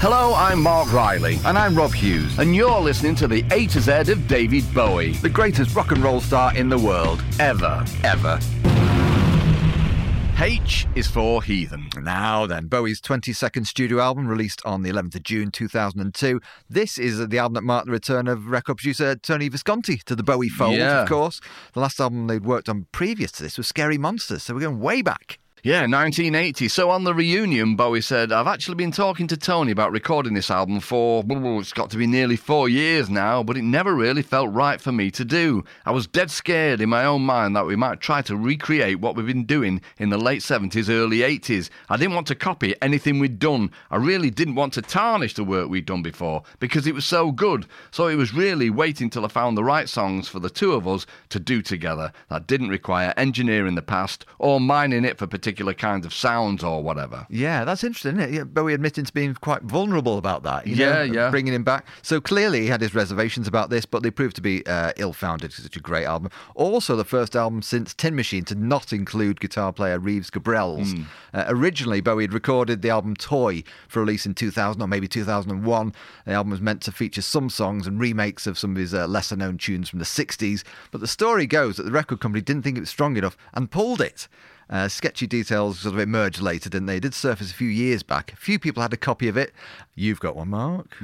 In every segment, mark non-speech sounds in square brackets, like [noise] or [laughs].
Hello, I'm Mark Riley. And I'm Rob Hughes. And you're listening to the A to Z of David Bowie. The greatest rock and roll star in the world. Ever. Ever. H is for Heathen. Now then, Bowie's 22nd studio album released on the 11th of June 2002. This is the album that marked the return of record producer Tony Visconti to the Bowie fold, Yeah. of course. The last album they'd worked on previous to this was Scary Monsters, so we're going way back. Yeah, 1980. So on the reunion, Bowie said, I've actually been talking to Tony about recording this album for, it's got to be nearly four years now, but it never really felt right for me to do. I was dead scared in my own mind that we might try to recreate what we've been doing in the late 70s, early 80s. I didn't want to copy anything we'd done. I really didn't want to tarnish the work we'd done before because it was so good. So it was really waiting till I found the right songs for the two of us to do together that didn't require engineering the past or mining it for particular kinds of sounds or whatever. Yeah, that's interesting, isn't it? Yeah, Bowie admitting to being quite vulnerable about that. you Yeah, know, yeah. Bringing him back. So clearly he had his reservations about this, but they proved to be uh, ill founded because it's a great album. Also, the first album since Tin Machine to not include guitar player Reeves Gabrels. Hmm. Uh, originally, Bowie had recorded the album Toy for release in 2000 or maybe 2001. The album was meant to feature some songs and remakes of some of his uh, lesser known tunes from the 60s, but the story goes that the record company didn't think it was strong enough and pulled it. Uh, sketchy details sort of emerged later, didn't they? It did surface a few years back. A few people had a copy of it. You've got one, Mark.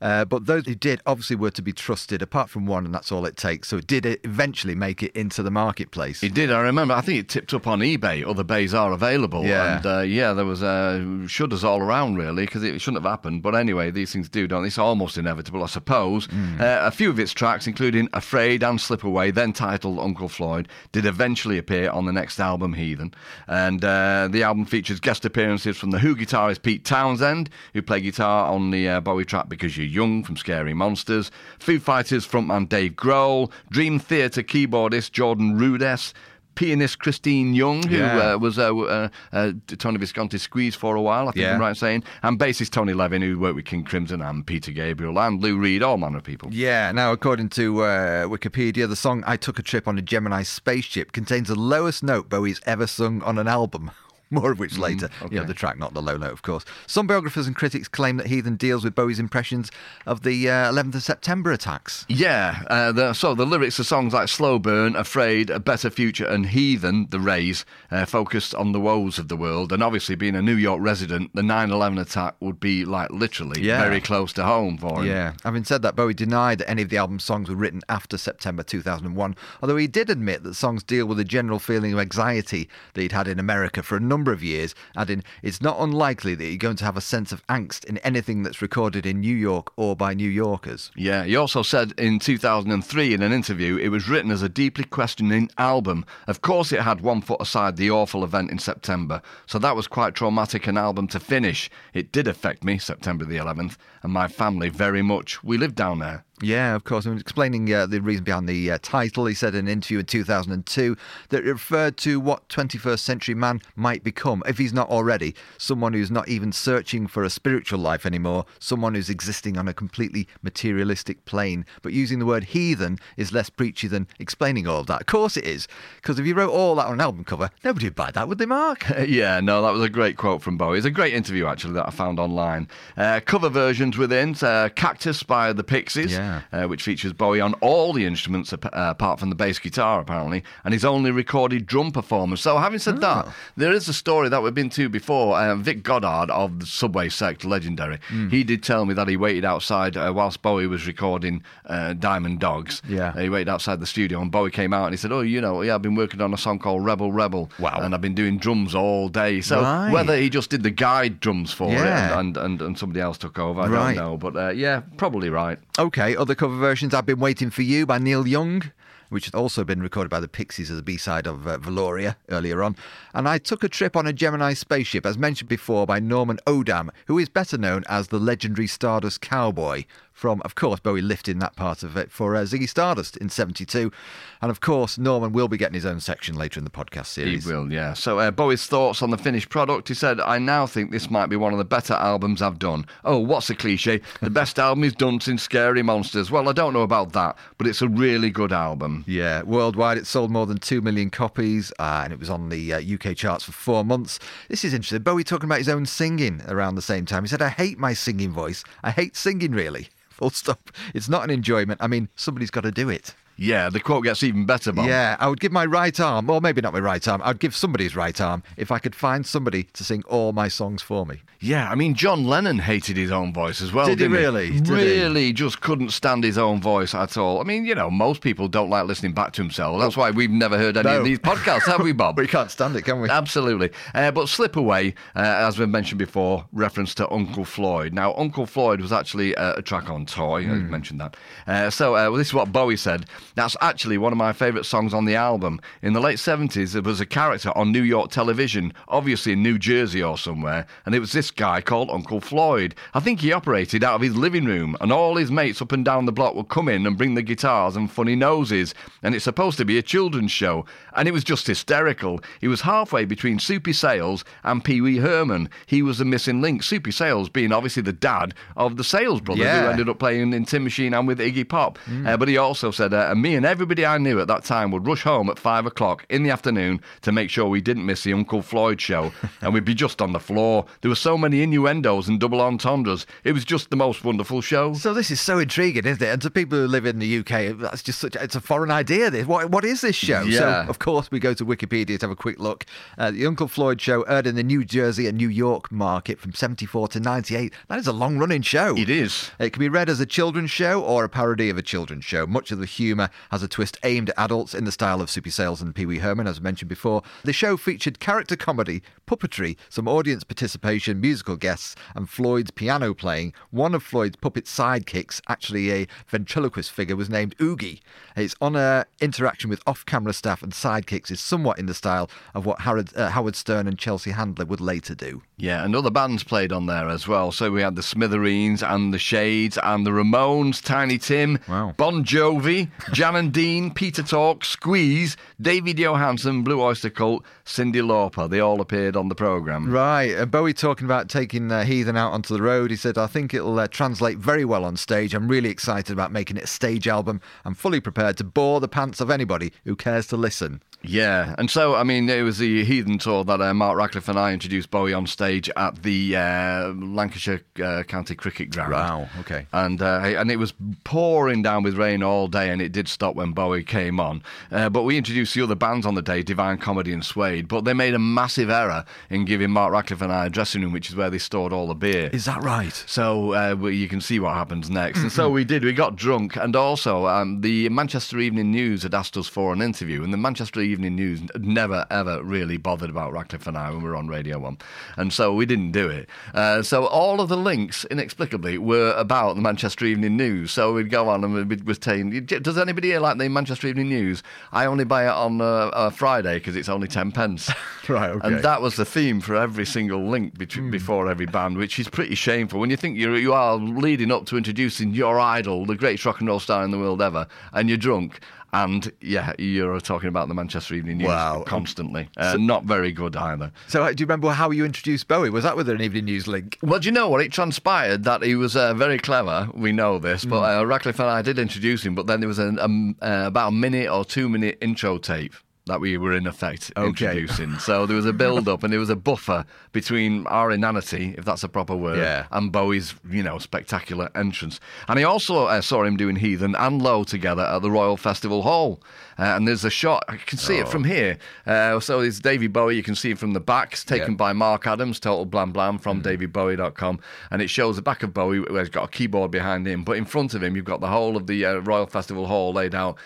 Uh, but those who did obviously were to be trusted, apart from one, and that's all it takes. So it did eventually make it into the marketplace. It did. I remember. I think it tipped up on eBay. Other bays are available. Yeah. And uh, yeah, there was uh, shudders all around really because it shouldn't have happened. But anyway, these things do, don't they? It's almost inevitable, I suppose. Uh, a few of its tracks, including "Afraid" and "Slip Away," then titled "Uncle Floyd," did eventually appear on the next album, Heathen. And uh, the album features guest appearances from the Who guitarist Pete Townshend, who played guitar on the uh, Bowie track "Because You're Young" from Scary Monsters. Foo Fighters frontman Dave Grohl, Dream Theater keyboardist Jordan Rudess pianist Kristeen Young, who Yeah. uh, was uh, uh, uh, Tony Visconti squeeze for a while, I think Yeah. I'm right in saying, and bassist Tony Levin, who worked with King Crimson and Peter Gabriel and Lou Reed, all manner of people. Yeah, now according to uh, Wikipedia, the song I Took a Trip on a Gemini Spaceship contains the lowest note Bowie's ever sung on an album. [laughs] More of which later. You know, the track, not the low note, of course. Some biographers and critics claim that Heathen deals with Bowie's impressions of the uh, 11th of September attacks. Yeah, uh, the, so the lyrics of songs like Slow Burn, Afraid, A Better Future, and Heathen, The Rays, uh, focused on the woes of the world. And obviously, being a New York resident, the 9 11 attack would be like literally Yeah. very close to home for him. Yeah. Having said that, Bowie denied that any of the album's songs were written after September 2001, although he did admit that songs deal with a general feeling of anxiety that he'd had in America for a number of years, adding, It's not unlikely that you're going to have a sense of angst in anything that's recorded in New York or by New Yorkers. Yeah, he also said in 2003 in an interview it was written as a deeply questioning album. Of course, it had one foot aside the awful event in September, so that was quite traumatic an album to finish. It did affect me, September the 11th, and my family very much. We lived down there. Yeah, of course. And explaining uh, the reason behind the uh, title, he said in an interview in 2002 that it referred to what 21st century man might become, if he's not already, someone who's not even searching for a spiritual life anymore, someone who's existing on a completely materialistic plane. But using the word heathen is less preachy than explaining all of that. Of course it is, because if you wrote all that on an album cover, nobody would buy that, would they, Mark? [laughs] yeah, no, that was a great quote from Bowie. It's a great interview, actually, that I found online. Uh, cover versions within uh, Cactus by the Pixies, Yeah. Yeah. uh, which features Bowie on all the instruments ap- uh, apart from the bass guitar, apparently, and his only recorded drum performance. So, having said that, there is a story that we've been to before. Um, Vic Godard of the Subway Sect, legendary, he did tell me that he waited outside uh, whilst Bowie was recording uh, Diamond Dogs. Yeah. Uh, he waited outside the studio, and Bowie came out and he said, "Oh, you know, yeah, I've been working on a song called Rebel Rebel, Wow. and I've been doing drums all day." So Right. whether he just did the guide drums for Yeah. it and, and, and, and somebody else took over, I Right. don't know, but uh, yeah, probably right. Okay, other cover versions I've been waiting for you by Neil Young, which has also been recorded by the Pixies as a B-side of uh, Velouria earlier on. And I took a trip on a Gemini spaceship, as mentioned before by Norman Odam, who is better known as the legendary Stardust Cowboy. From, of course, Bowie lifting that part of it for uh, Ziggy Stardust in '72, and of course Norman will be getting his own section later in the podcast series. He will, yeah. So uh, Bowie's thoughts on the finished product. He said, "I now think this might be one of the better albums I've done. Oh, what's a cliche? The best [laughs] album he's done since Scary Monsters. Well, I don't know about that, but it's a really good album. Yeah, worldwide it sold more than 2 million copies uh, and it was on the uh, UK charts for four months. This is interesting. Bowie talking about his own singing around the same time. He said, I hate my singing voice. I hate singing, really. [laughs] Full [laughs] stop. It's not an enjoyment. I mean, somebody's got to do it. Yeah, the quote gets even better, Bob. Yeah, I would give my right arm, or maybe not my right arm, I'd give somebody's right arm if I could find somebody to sing all my songs for me. Yeah, I mean, John Lennon hated his own voice as well. Did he really? Did he? really just couldn't stand his own voice at all. I mean, you know, most people don't like listening back to himself. That's why we've never heard any No. of these podcasts, have we, [laughs] Bob? We can't stand it, can we? Absolutely. Uh, but Slip Away, uh, as we mentioned before, reference to Uncle Floyd. Now, Uncle Floyd was actually uh, a track on Toy. I Hmm. mentioned that. Uh, so, uh, well, this is what Bowie said. That's actually one of my favourite songs on the album. In the late 70s, there was a character on New York television, obviously in New Jersey or somewhere, and it was this guy called Uncle Floyd. I think he operated out of his living room, and all his mates up and down the block would come in and bring the guitars and funny noses. And it's supposed to be a children's show, and it was just hysterical. He was halfway between Soupy Sales and Pee Wee Herman. He was the missing link. Soupy Sales being obviously the dad of the Sales brothers who ended up playing in Tin Machine and with Iggy Pop. Uh, but he also said, uh, and me and everybody I knew at that time would rush home at five o'clock in the afternoon to make sure we didn't miss the Uncle Floyd show, [laughs] and we'd be just on the floor. There were so many innuendos and double entendres. It was just the most wonderful show. So this is so intriguing, isn't it? And to people who live in the UK, that's just such it's a foreign idea. This what what is this show? Yeah. So of course we go to Wikipedia to have a quick look. Uh, the Uncle Floyd show aired in the New Jersey and New York market from 74 to 98. That is a long running show. It is. It can be read as a children's show or a parody of a children's show. Much of the humour has a twist aimed at adults in the style of Soupy Sales and Pee Wee Herman, as mentioned before. The show featured character comedy, puppetry, some audience participation, musical guests, and Floyd's piano playing. One of Floyd's puppet sidekicks, actually a ventriloquist figure, was named Oogie. Its on air interaction with off camera staff and sidekicks is somewhat in the style of what Howard, uh, Howard Stern and Chelsea Handler would later do. Yeah, and other bands played on there as well. So we had the Smithereens and the Shades and the Ramones, Tiny Tim, Wow. Bon Jovi, [laughs] Jan Dean, Peter Tork, Squeeze, David Johansen, Blue Oyster Cult, Cyndi Lauper. They all appeared on the programme. Right, and Bowie talking about taking uh, Heathen out onto the road. He said, I think it'll uh, translate very well on stage. I'm really excited about making it a stage album. I'm fully prepared to bore the pants of anybody who cares to listen. Yeah, and so I mean, it was the Heathen tour that uh, Mark Radcliffe and I introduced Bowie on stage at the uh, Lancashire uh, County Cricket Ground. Wow, okay. And uh, and it was pouring down with rain all day, and it did stop when Bowie came on. Uh, but we introduced the other bands on the day, Divine Comedy and Suede. But they made a massive error in giving Mark Radcliffe and I a dressing room, which is where they stored all the beer. Is that right? So uh, well, you can see what happens next. And [clears throat] so we did. We got drunk, and also um, the Manchester Evening News had asked us for an interview, and the Manchester Evening News never ever really bothered about Radcliffe and I when we were on Radio One, and so we didn't do it. Uh, so all of the links, inexplicably, were about the Manchester Evening News. So we'd go on and we'd, we'd say, "Does anybody here like the Manchester Evening News? I only buy it on uh, uh, Friday because it's only ten pence." [laughs] Right, okay. And that was the theme for every single link bet- before every band, which is pretty shameful when you think you're, you are leading up to introducing your idol, the greatest rock and roll star in the world ever, and you're drunk. And yeah, you're talking about the Manchester Evening News Wow. constantly. Uh, not very good either. So, uh, do you remember how you introduced Bowie? Was that with an Evening News link? Well, do you know what? It transpired that he was uh, very clever. We know this, but uh, Radcliffe and I did introduce him. But then there was an, um, uh, about a minute or two minute intro tape that we were in effect Okay. introducing. So there was a build up and there was a buffer between our inanity, if that's a proper word, Yeah. and Bowie's, you know, spectacular entrance. And I also uh, saw him doing Heathen and Low together at the Royal Festival Hall. Uh, and there's a shot, I can see it from here. Uh, so it's David Bowie, you can see it from the back. It's taken Yeah. by Mark Adams, Total Blam Blam, from davidbowie.com. And it shows the back of Bowie where he's got a keyboard behind him. But in front of him, you've got the whole of the uh, Royal Festival Hall laid out,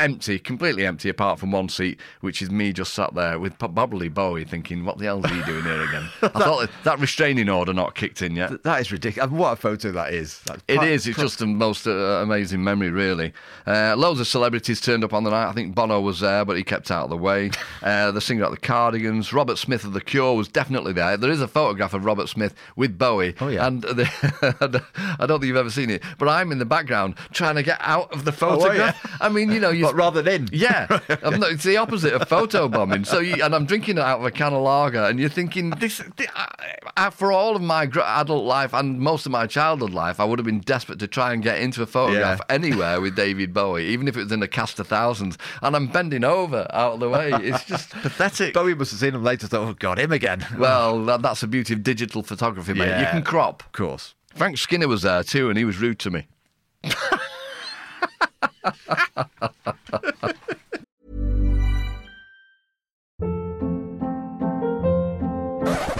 empty, completely empty, apart from one seat, which is me just sat there with probably Bowie thinking, what the hell is he doing here again? [laughs] I thought that, that restraining order not kicked in yet. That is ridiculous. What a photo that is. That's It is. It's just the most uh, amazing memory, really. Uh, loads of celebrities turned up on the night. I think Bono was there, but he kept out of the way. [laughs] Uh, the singer at the Cardigans, Robert Smith of The Cure, was definitely there. There is a photograph of Robert Smith with Bowie. Oh, yeah. And the, [laughs] I don't think you've ever seen it, but I'm in the background trying to get out of the photograph. I mean, you know, you. [laughs] But rather than in. Yeah, I'm not, it's the opposite of photo bombing. So, you, and I'm drinking it out of a can of lager, and you're thinking, this, thi- I, I, for all of my adult life and most of my childhood life, I would have been desperate to try and get into a photograph Yeah. anywhere with David Bowie, even if it was in a cast of thousands. And I'm bending over out of the way. It's just [laughs] pathetic. Bowie must have seen him later. Thought, oh God, him again. [laughs] Well, that, that's the beauty of digital photography, mate. You can crop. of course. Frank Skinner was there too, and he was rude to me.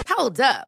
Hold up.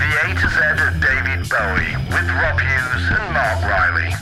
The A to Z of David Bowie with Rob Hughes and Mark Riley.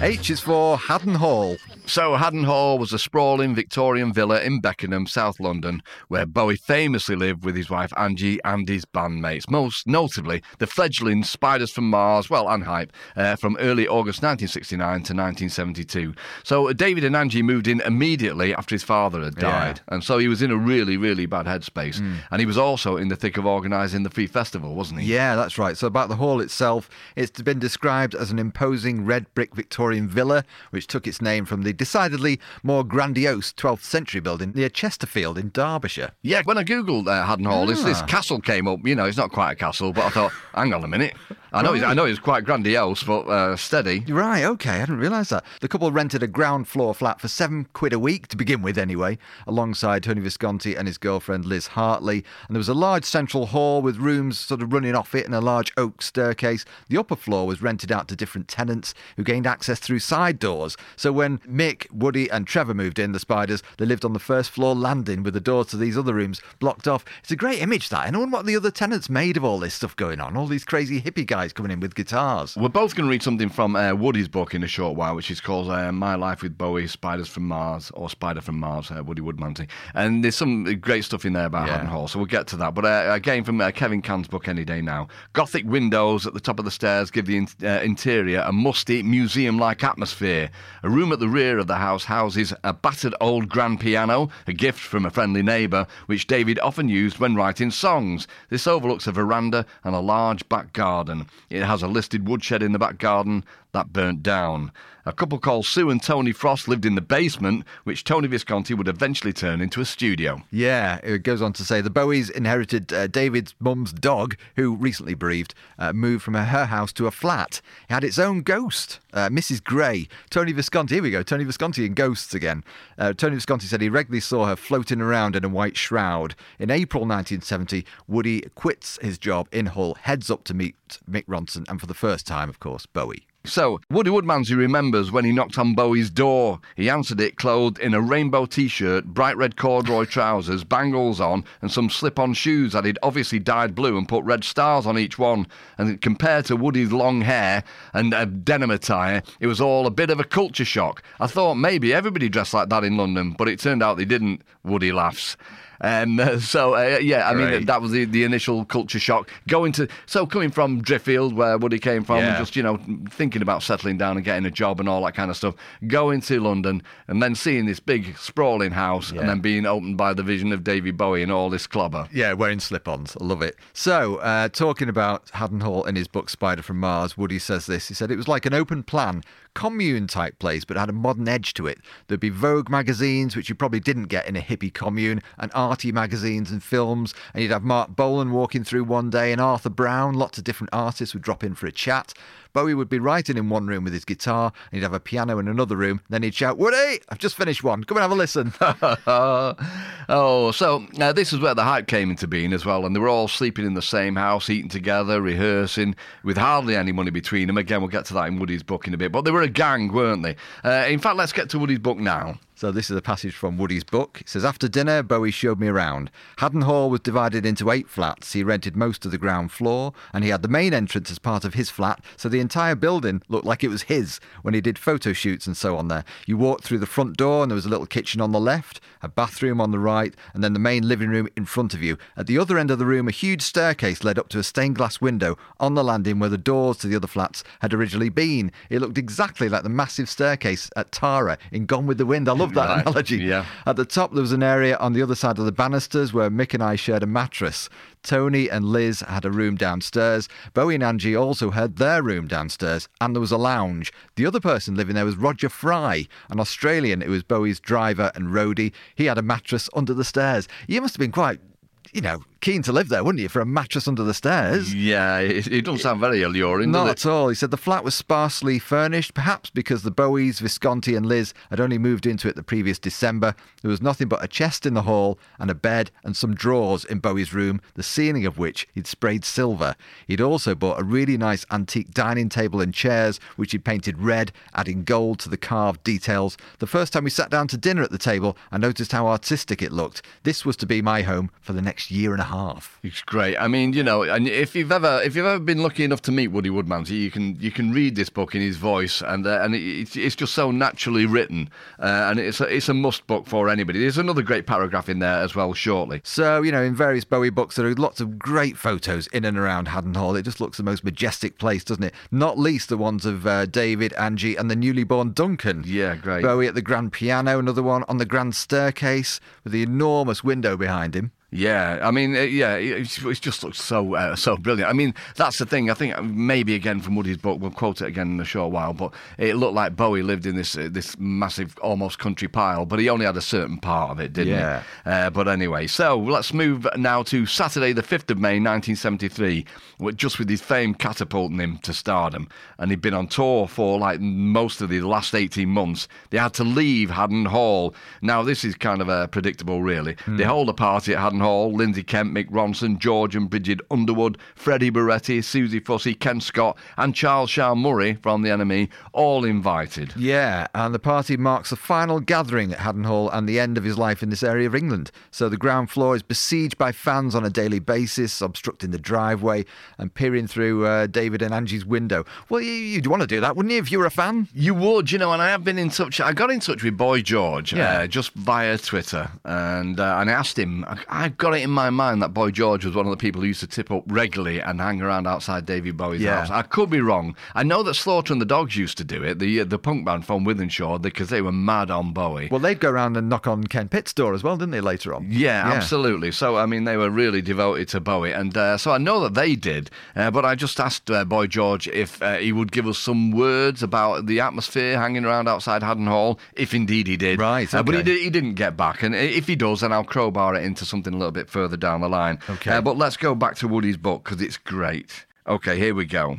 H is for Haddon Hall. So, Haddon Hall was a sprawling Victorian villa in Beckenham, South London, where Bowie famously lived with his wife Angie and his bandmates, most notably the fledgling Spiders from Mars, well, and Hype, uh, from early August 1969 to 1972. So, David and Angie moved in immediately after his father had died, and so he was in a really, really bad headspace. And he was also in the thick of organising the Free Festival, wasn't he? Yeah, that's right. So, about the hall itself, it's been described as an imposing red brick Victorian villa, which took its name from the decidedly more grandiose 12th century building near Chesterfield in Derbyshire. Yeah, when I googled uh, Haddon Hall, this, this Ah. castle came up. You know, it's not quite a castle, but I thought, hang on a minute. I know, it's, I know it's quite grandiose, but uh, steady. Right, okay, I didn't realise that. The couple rented a ground floor flat for seven quid a week, to begin with anyway, alongside Tony Visconti and his girlfriend Liz Hartley. And there was a large central hall with rooms sort of running off it and a large oak staircase. The upper floor was rented out to different tenants who gained access through side doors. So when Mick, Woody, and Trevor moved in, the Spiders, they lived on the first floor landing with the doors to these other rooms blocked off. It's a great image, that. And I wonder what the other tenants made of all this stuff going on. All these crazy hippie guys coming in with guitars. We're both going to read something from uh, Woody's book in a short while, which is called uh, My Life with Bowie, Spiders from Mars, or Spider from Mars, uh, Woody Woodmansey. And there's some great stuff in there about Yeah. Haddon Hall, so we'll get to that. But uh, again, from uh, Kevin Cann's book, Any Day Now. Gothic windows at the top of the stairs give the in- uh, interior a musty, museum like atmosphere. A room at the rear of the house houses a battered old grand piano, a gift from a friendly neighbour, which David often used when writing songs. This overlooks a veranda and a large back garden. It has a listed woodshed in the back garden. That burnt down. A couple called Sue and Tony Frost lived in the basement, which Tony Visconti would eventually turn into a studio. Yeah, it goes on to say the Bowies inherited uh, David's mum's dog, who recently bereaved, uh, moved from her house to a flat. It had its own ghost, uh, Mrs. Gray. Tony Visconti, here we go, Tony Visconti and ghosts again. Uh, Tony Visconti said he regularly saw her floating around in a white shroud. In April 1970, Woody quits his job in Hull, heads up to meet Mick Ronson, and for the first time, of course, Bowie. So, Woody Woodmansey remembers when he knocked on Bowie's door. He answered it clothed in a rainbow t shirt, bright red corduroy trousers, bangles on, and some slip on shoes that he'd obviously dyed blue and put red stars on each one. And compared to Woody's long hair and a denim attire, it was all a bit of a culture shock. I thought maybe everybody dressed like that in London, but it turned out they didn't. Woody laughs. Um, [laughs] so uh, yeah, I mean Great. that was the, the initial culture shock. Going to so coming from Driffield, where Woody came from, and Yeah. just you know thinking about settling down and getting a job and all that kind of stuff. Going to London and then seeing this big sprawling house, Yeah. and then being opened by the vision of David Bowie and all this clobber. Yeah, wearing slip ons. I love it. So, uh, talking about Haddon Hall in his book Spider from Mars, Woody says this. He said it was like an open plan, commune type place, but had a modern edge to it. There'd be Vogue magazines, which you probably didn't get in a hippie commune, and arty magazines and films. And you'd have Marc Bolan walking through one day, and Arthur Brown. Lots of different artists would drop in for a chat. Bowie would be writing in one room with his guitar, and he'd have a piano in another room. Then he'd shout, Woody, I've just finished one. Come and have a listen. [laughs] oh, so uh, this is where the hype came into being as well, and they were all sleeping in the same house, eating together, rehearsing, with hardly any money between them. Again, we'll get to that in Woody's book in a bit, but they were a gang, weren't they? Uh, in fact, let's get to Woody's book now. So this is a passage from Woody's book. It says, After dinner, Bowie showed me around. Haddon Hall was divided into eight flats. He rented most of the ground floor, and he had the main entrance as part of his flat, so the entire building looked like it was his when he did photo shoots and so on there. You walked through the front door, and there was a little kitchen on the left, a bathroom on the right, and then the main living room in front of you. At the other end of the room, a huge staircase led up to a stained glass window on the landing where the doors to the other flats had originally been. It looked exactly like the massive staircase at Tara in Gone with the Wind. I love that Right, analogy. yeah. At the top, there was an area on the other side of the banisters where Mick and I shared a mattress. Tony and Liz had a room downstairs. Bowie and Angie also had their room downstairs, and there was a lounge. The other person living there was Roger Fry, an Australian who was Bowie's driver and roadie. He had a mattress under the stairs. You must have been quite, you know, keen to live there, wouldn't you, for a mattress under the stairs? Yeah, it, it doesn't sound very alluring, Not at all. He said the flat was sparsely furnished, perhaps because the Bowies, Visconti, and Liz had only moved into it the previous December. There was nothing but a chest in the hall and a bed and some drawers in Bowie's room, the ceiling of which he'd sprayed silver. He'd also bought a really nice antique dining table and chairs, which he'd painted red, adding gold to the carved details. The first time we sat down to dinner at the table, I noticed how artistic it looked. This was to be my home for the next year and a half. It's great. I mean, you know, and if you've ever if you've ever been lucky enough to meet Woody Woodmansey, you can you can read this book in his voice, and uh, and it, it's, it's just so naturally written, uh, and it's a, it's a must book for anybody. There's another great paragraph in there as well. Shortly, So, you know, in various Bowie books, there are lots of great photos in and around Haddon Hall. It just looks the most majestic place, doesn't it? Not least the ones of uh, David, Angie, and the newly born Duncan. Yeah, great. Bowie at the grand piano, another one on the grand staircase with the enormous window behind him. Yeah, I mean, uh, yeah, it, it just looks so uh, so brilliant. I mean, that's the thing. I think maybe again from Woody's book, we'll quote it again in a short while. But it looked like Bowie lived in this uh, this massive, almost country pile, but he only had a certain part of it, didn't Yeah. he? Uh, but anyway, so let's move now to Saturday, the fifth of May, nineteen seventy three. Just with his fame catapulting him to stardom, and he'd been on tour for like most of the last eighteen months. They had to leave Haddon Hall. Now this is kind of uh, predictable, really. They hold a party at Haddon Hall. Lindsay Kemp, Mick Ronson, George and Bridget Underwood, Freddie Burretti, Suzi Fussey, Ken Scott, and Charles Shaar Murray from the NME, all invited. Yeah, and the party marks the final gathering at Haddon Hall and the end of his life in this area of England. So the ground floor is besieged by fans on a daily basis, obstructing the driveway and peering through uh, David and Angie's window. Well, you, you'd want to do that, wouldn't you, if you were a fan? You would, you know, and I have been in touch. I got in touch with Boy George Yeah. uh, just via Twitter, and uh, and I asked him. I I've got it in my mind that Boy George was one of the people who used to tip up regularly and hang around outside David Bowie's Yeah. house. I could be wrong. I know that Slaughter and the Dogs used to do it, the uh, the punk band from Wythenshawe, because they were mad on Bowie. Well, they'd go around and knock on Ken Pitt's door as well, didn't they, later on? Yeah, absolutely. So, I mean, they were really devoted to Bowie. And uh, so I know that they did. Uh, but I just asked uh, Boy George if uh, he would give us some words about the atmosphere hanging around outside Haddon Hall, if indeed he did. Right, Uh, but he, did, he didn't get back. And if he does, then I'll crowbar it into something a little bit further down the line. Okay. Uh, but let's go back to Woody's book because it's great. Okay, here we go.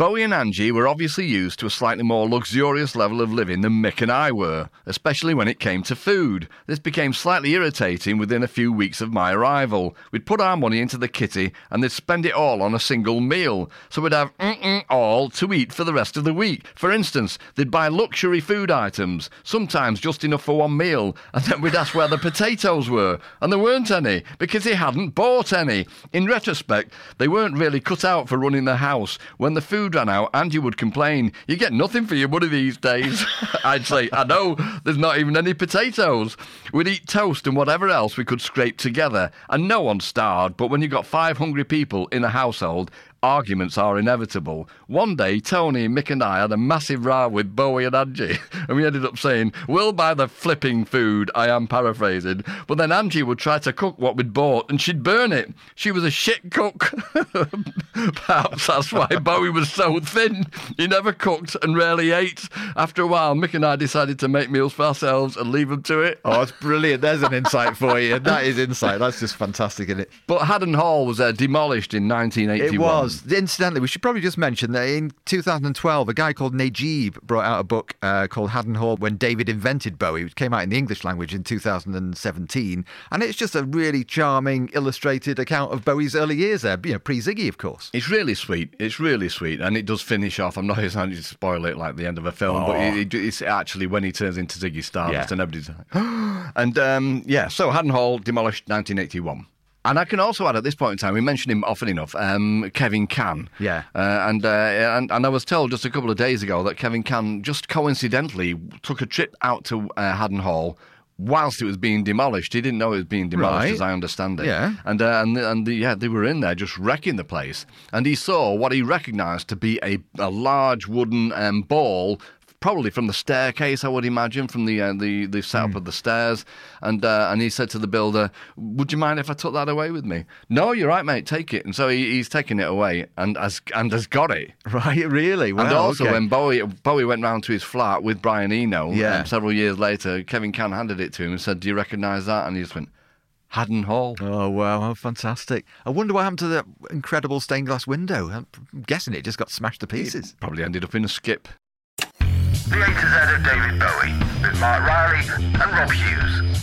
Bowie and Angie were obviously used to a slightly more luxurious level of living than Mick and I were, especially when it came to food. This became slightly irritating within a few weeks of my arrival. We'd put our money into the kitty and they'd spend it all on a single meal, so we'd have [clears throat] all to eat for the rest of the week. For instance, they'd buy luxury food items, sometimes just enough for one meal, and then we'd ask where the potatoes were, and there weren't any because they hadn't bought any. In retrospect, they weren't really cut out for running the house. When the food ran out, and you would complain, You get nothing for your money these days. [laughs] I'd say, I know, there's not even any potatoes. We'd eat toast and whatever else we could scrape together, and no one starved, but when you've got five hungry people in a household, Arguments are inevitable. One day, Tony, Mick, and I had a massive row with Bowie and Angie, [laughs] and we ended up saying, We'll buy the flipping food. I am paraphrasing. But then Angie would try to cook what we'd bought, and she'd burn it. She was a shit cook. [laughs] Perhaps that's why [laughs] Bowie was so thin. He never cooked and rarely ate. After a while, Mick and I decided to make meals for ourselves and leave them to it. Oh, that's brilliant. There's an insight for you. That is insight. That's just fantastic, isn't it? But Haddon Hall was uh, demolished in 1981. It was. Incidentally, we should probably just mention that in 2012, a guy called Najib brought out a book uh, called Haddon Hall When David Invented Bowie, which came out in the English language in 2017. And it's just a really charming, illustrated account of Bowie's early years there, you know, pre Ziggy, of course. It's really sweet. It's really sweet, and it does finish off. I'm not trying to spoil it like the end of a film, but it, it- it's actually when he turns into Ziggy Stardust, Yeah. and everybody's like, [gasps] and um, yeah. So Haddon Hall demolished 1981. And I can also add at this point in time, we mentioned him often enough, um, Kevin Cann. Yeah. Uh, and, uh, and and I was told just a couple of days ago that Kevin Cann just coincidentally took a trip out to uh, Haddon Hall whilst it was being demolished. He didn't know it was being demolished, Right. as I understand it. Yeah. And uh, and and the, yeah, they were in there just wrecking the place, and he saw what he recognised to be a a large wooden um, ball. Probably from the staircase, I would imagine, from the uh, the the setup of the stairs, and uh, and he said to the builder, "Would you mind if I took that away with me?" No, you're right, mate. Take it. And so he, he's taken it away, and has and has got it. [laughs] Right, really? and also, okay. when Bowie Bowie went round to his flat with Brian Eno Yeah. um, several years later, Kevin Cann handed it to him and said, "Do you recognise that?" And he just went, "Haddon Hall." Oh, wow, how fantastic. I wonder what happened to that incredible stained glass window. I'm guessing it just got smashed to pieces. Probably ended up in a skip. The A to Z of David Bowie with Mark Riley and Rob Hughes.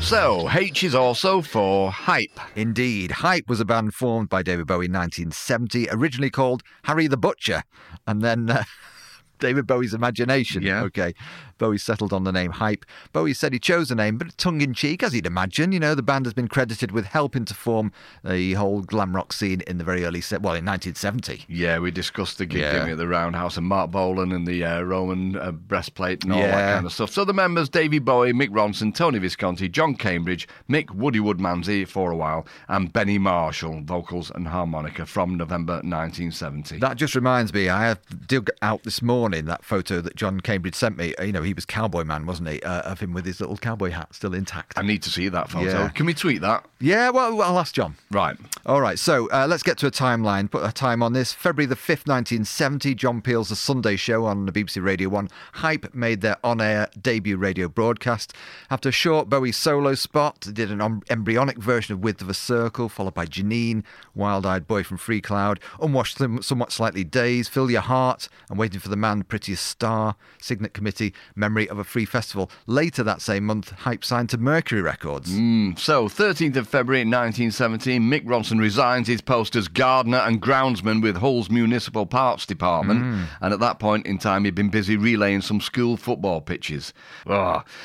So H is also for hype. Indeed. Hype was a band formed by David Bowie in 1970, originally called Harry the Butcher, and then uh, [laughs] David Bowie's imagination. Yeah. Okay. Bowie settled on the name Hype. Bowie said he chose the name, but tongue in cheek, as he'd imagine. You know, the band has been credited with helping to form the whole glam rock scene in the very early, se- well, in 1970. Yeah, we discussed the gig Yeah. at the Roundhouse and Marc Bolan and the uh, Roman uh, breastplate and all that kind of stuff. So the members, Davey Bowie, Mick Ronson, Tony Visconti, John Cambridge, Mick Woody Woodmansey for a while, and Benny Marshall, vocals and harmonica from November 1970. That just reminds me, I dug out this morning that photo that John Cambridge sent me. You know, he was cowboy man, wasn't he? Uh, of him with his little cowboy hat still intact. I need to see that photo. Yeah. Can we tweet that? Yeah, well, I'll ask John. Right. All right, so uh, let's get to a timeline. Put a time on this. February the 5th, 1970, John Peel's The Sunday Show on the BBC Radio 1. Hype made their on air debut radio broadcast. After a short Bowie solo spot, they did an embryonic version of Width of a Circle, followed by Janine, Wild Eyed Boy from Freecloud, Unwashed Somewhat Slightly Dazed, Fill Your Heart, and Waiting for the Man, Prettiest Star, Cygnet Committee, Memory of a Free Festival. Later that same month, Hype signed to Mercury Records. Mm, so, 13th of February 1917, Mick Ronson resigns his post as gardener and groundsman with Hull's Municipal Parks Department. And at that point in time, he'd been busy relaying some school football pitches.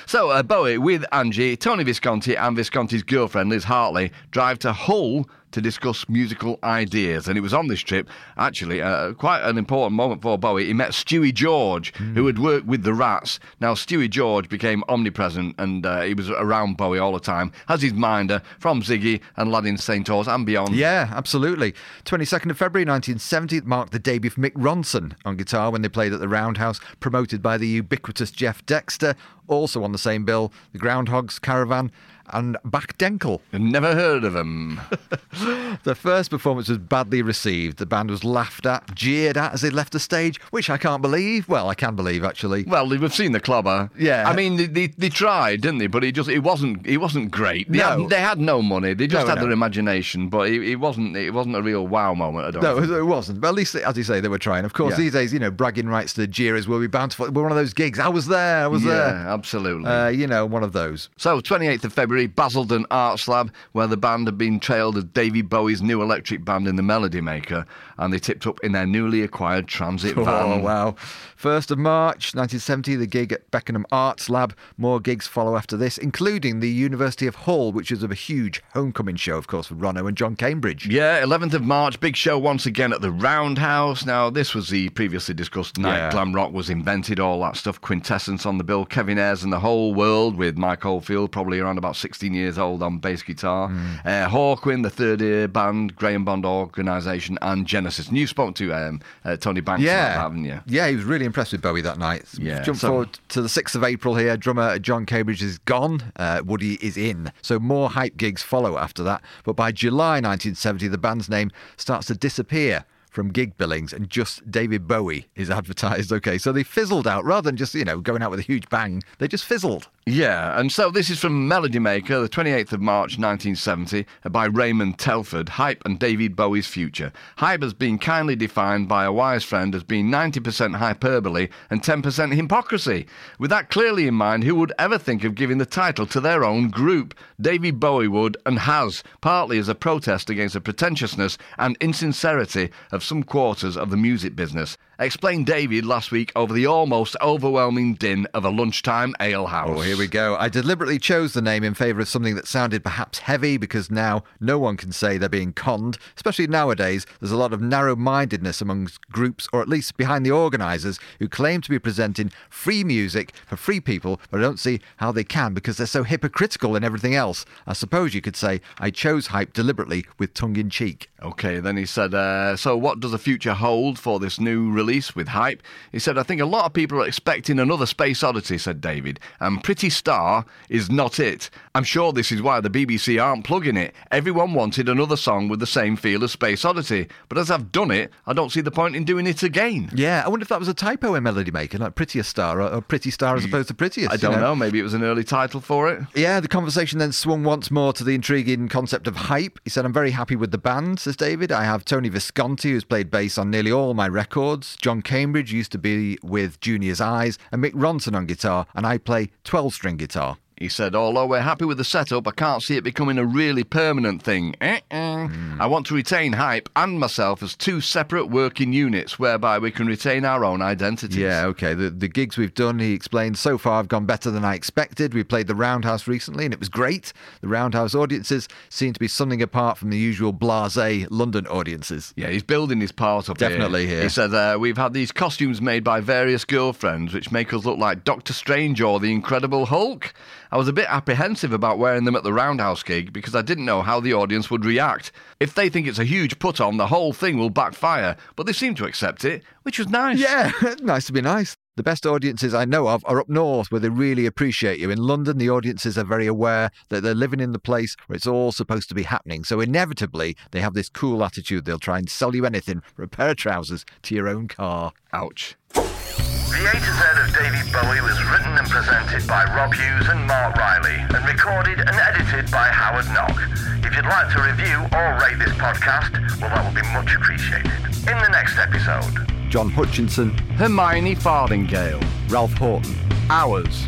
So, uh, Bowie, with Angie, Tony Visconti, and Visconti's girlfriend, Liz Hartley, drive to Hull to discuss musical ideas. And it was on this trip, actually, uh, quite an important moment for Bowie. He met Stuey George, who had worked with the Rats. Now, Stuey George became omnipresent and uh, he was around Bowie all the time, as his minder from Ziggy and Lad in St. Oars and beyond. Yeah, absolutely. 22nd of February 1970 marked the debut of Mick Ronson on guitar when they played at the Roundhouse, promoted by the ubiquitous Jeff Dexter. Also on the same bill, the Groundhogs, Caravan, and Bachdenkel. Never heard of him. [laughs] The first performance was badly received. The band was laughed at, jeered at as they left the stage, which I can't believe. Well, I can believe actually. Well, we've seen the clobber. Yeah. I mean, they, they, they tried, didn't they? But it just it wasn't it wasn't great. They, No. had, they had no money. They just No, had no. their imagination. But it, it wasn't it wasn't a real wow moment. I don't. No, think. it wasn't. But at least, as you say, they were trying. Of course, Yeah. these days, you know, bragging rights to the jeerers will be bountiful. We're one of those gigs. I was there. I was there. yeah, there. absolutely. Uh, you know, one of those. So, 28th of February, Basildon Arts Lab, where the band had been trailed as Davy Bowie's new electric band in the Melody Maker, and they tipped up in their newly acquired transit [laughs] Oh, van. wow. 1st of March 1970, the gig at Beckenham Arts Lab. More gigs follow after this, including the University of Hull, which is a huge homecoming show, of course, for Ronno and John Cambridge. Yeah, 11th of March, big show once again at the Roundhouse. Now, this was the previously discussed night Yeah. glam rock was invented, all that stuff. Quintessence on the bill, Kevin Ayers and the whole world with Mike Oldfield, probably around about 16 years old on bass guitar. Mm. Uh, Hawkwind, the third ear band, Graham Bond organisation, and Genesis. And you spoke to um, uh, Tony Banks about that, Yeah, haven't you? yeah, he was really impressed with Bowie that night. Yeah, Jump so- forward to the 6th of April here. Drummer John Cambridge is gone. Uh, Woody is in. So more hype gigs follow after that. But by July 1970, the band's name starts to disappear from gig billings and just David Bowie is [laughs] advertised. Okay, so they fizzled out rather than just, you know, going out with a huge bang. They just fizzled. Yeah, and so this is from Melody Maker, the 28th of March 1970, uh, by Raymond Telford, Hype and David Bowie's Future. Hype has been kindly defined by a wise friend as being 90% hyperbole and 10% hypocrisy. With that clearly in mind, who would ever think of giving the title to their own group? David Bowie would and has, partly as a protest against the pretentiousness and insincerity of some quarters of the music business. Explained David last week over the almost overwhelming din of a lunchtime alehouse. Oh, here we go. I deliberately chose the name in favour of something that sounded perhaps heavy because now no one can say they're being conned. Especially nowadays, there's a lot of narrow mindedness amongst groups, or at least behind the organisers, who claim to be presenting free music for free people, but I don't see how they can because they're so hypocritical in everything else. I suppose you could say I chose hype deliberately with tongue in cheek. Okay, then he said, uh, So, what does the future hold for this new release with hype? He said, I think a lot of people are expecting another Space Oddity, said David, and Pretty Star is not it. I'm sure this is why the BBC aren't plugging it. Everyone wanted another song with the same feel as Space Oddity, but as I've done it, I don't see the point in doing it again. Yeah, I wonder if that was a typo in Melody Maker, like Prettiest Star or, or Pretty Star as opposed to Prettiest. I don't know, maybe it was an early title for it. Yeah, the conversation then swung once more to the intriguing concept of hype. He said, I'm very happy with the band, says David. I have Tony Visconti, who's played bass on nearly all my records. John Cambridge used to be with Junior's Eyes, and Mick Ronson on guitar, and I play 12 string guitar. He said, although we're happy with the setup, I can't see it becoming a really permanent thing. Uh-uh. I want to retain Hype and myself as two separate working units whereby we can retain our own identities. Yeah, okay. The, the gigs we've done, he explained, so far have gone better than I expected. We played the Roundhouse recently and it was great. The Roundhouse audiences seem to be something apart from the usual blase London audiences. Yeah, he's building his part up Definitely here. He said, uh, We've had these costumes made by various girlfriends, which make us look like Doctor Strange or the Incredible Hulk. I was a bit apprehensive about wearing them at the Roundhouse gig because I didn't know how the audience would react. If they think it's a huge put on, the whole thing will backfire, but they seemed to accept it, which was nice. Yeah, [laughs] nice to be nice. The best audiences I know of are up north where they really appreciate you. In London, the audiences are very aware that they're living in the place where it's all supposed to be happening. So inevitably, they have this cool attitude. They'll try and sell you anything for a pair of trousers to your own car. Ouch. The A to Z of David Bowie was written and presented by Rob Hughes and Mark Riley and recorded and edited by Howard Knock. If you'd like to review or rate this podcast, well, that would be much appreciated. In the next episode, John Hutchinson, Hermione Farthingale. Ralph Horton. Hours.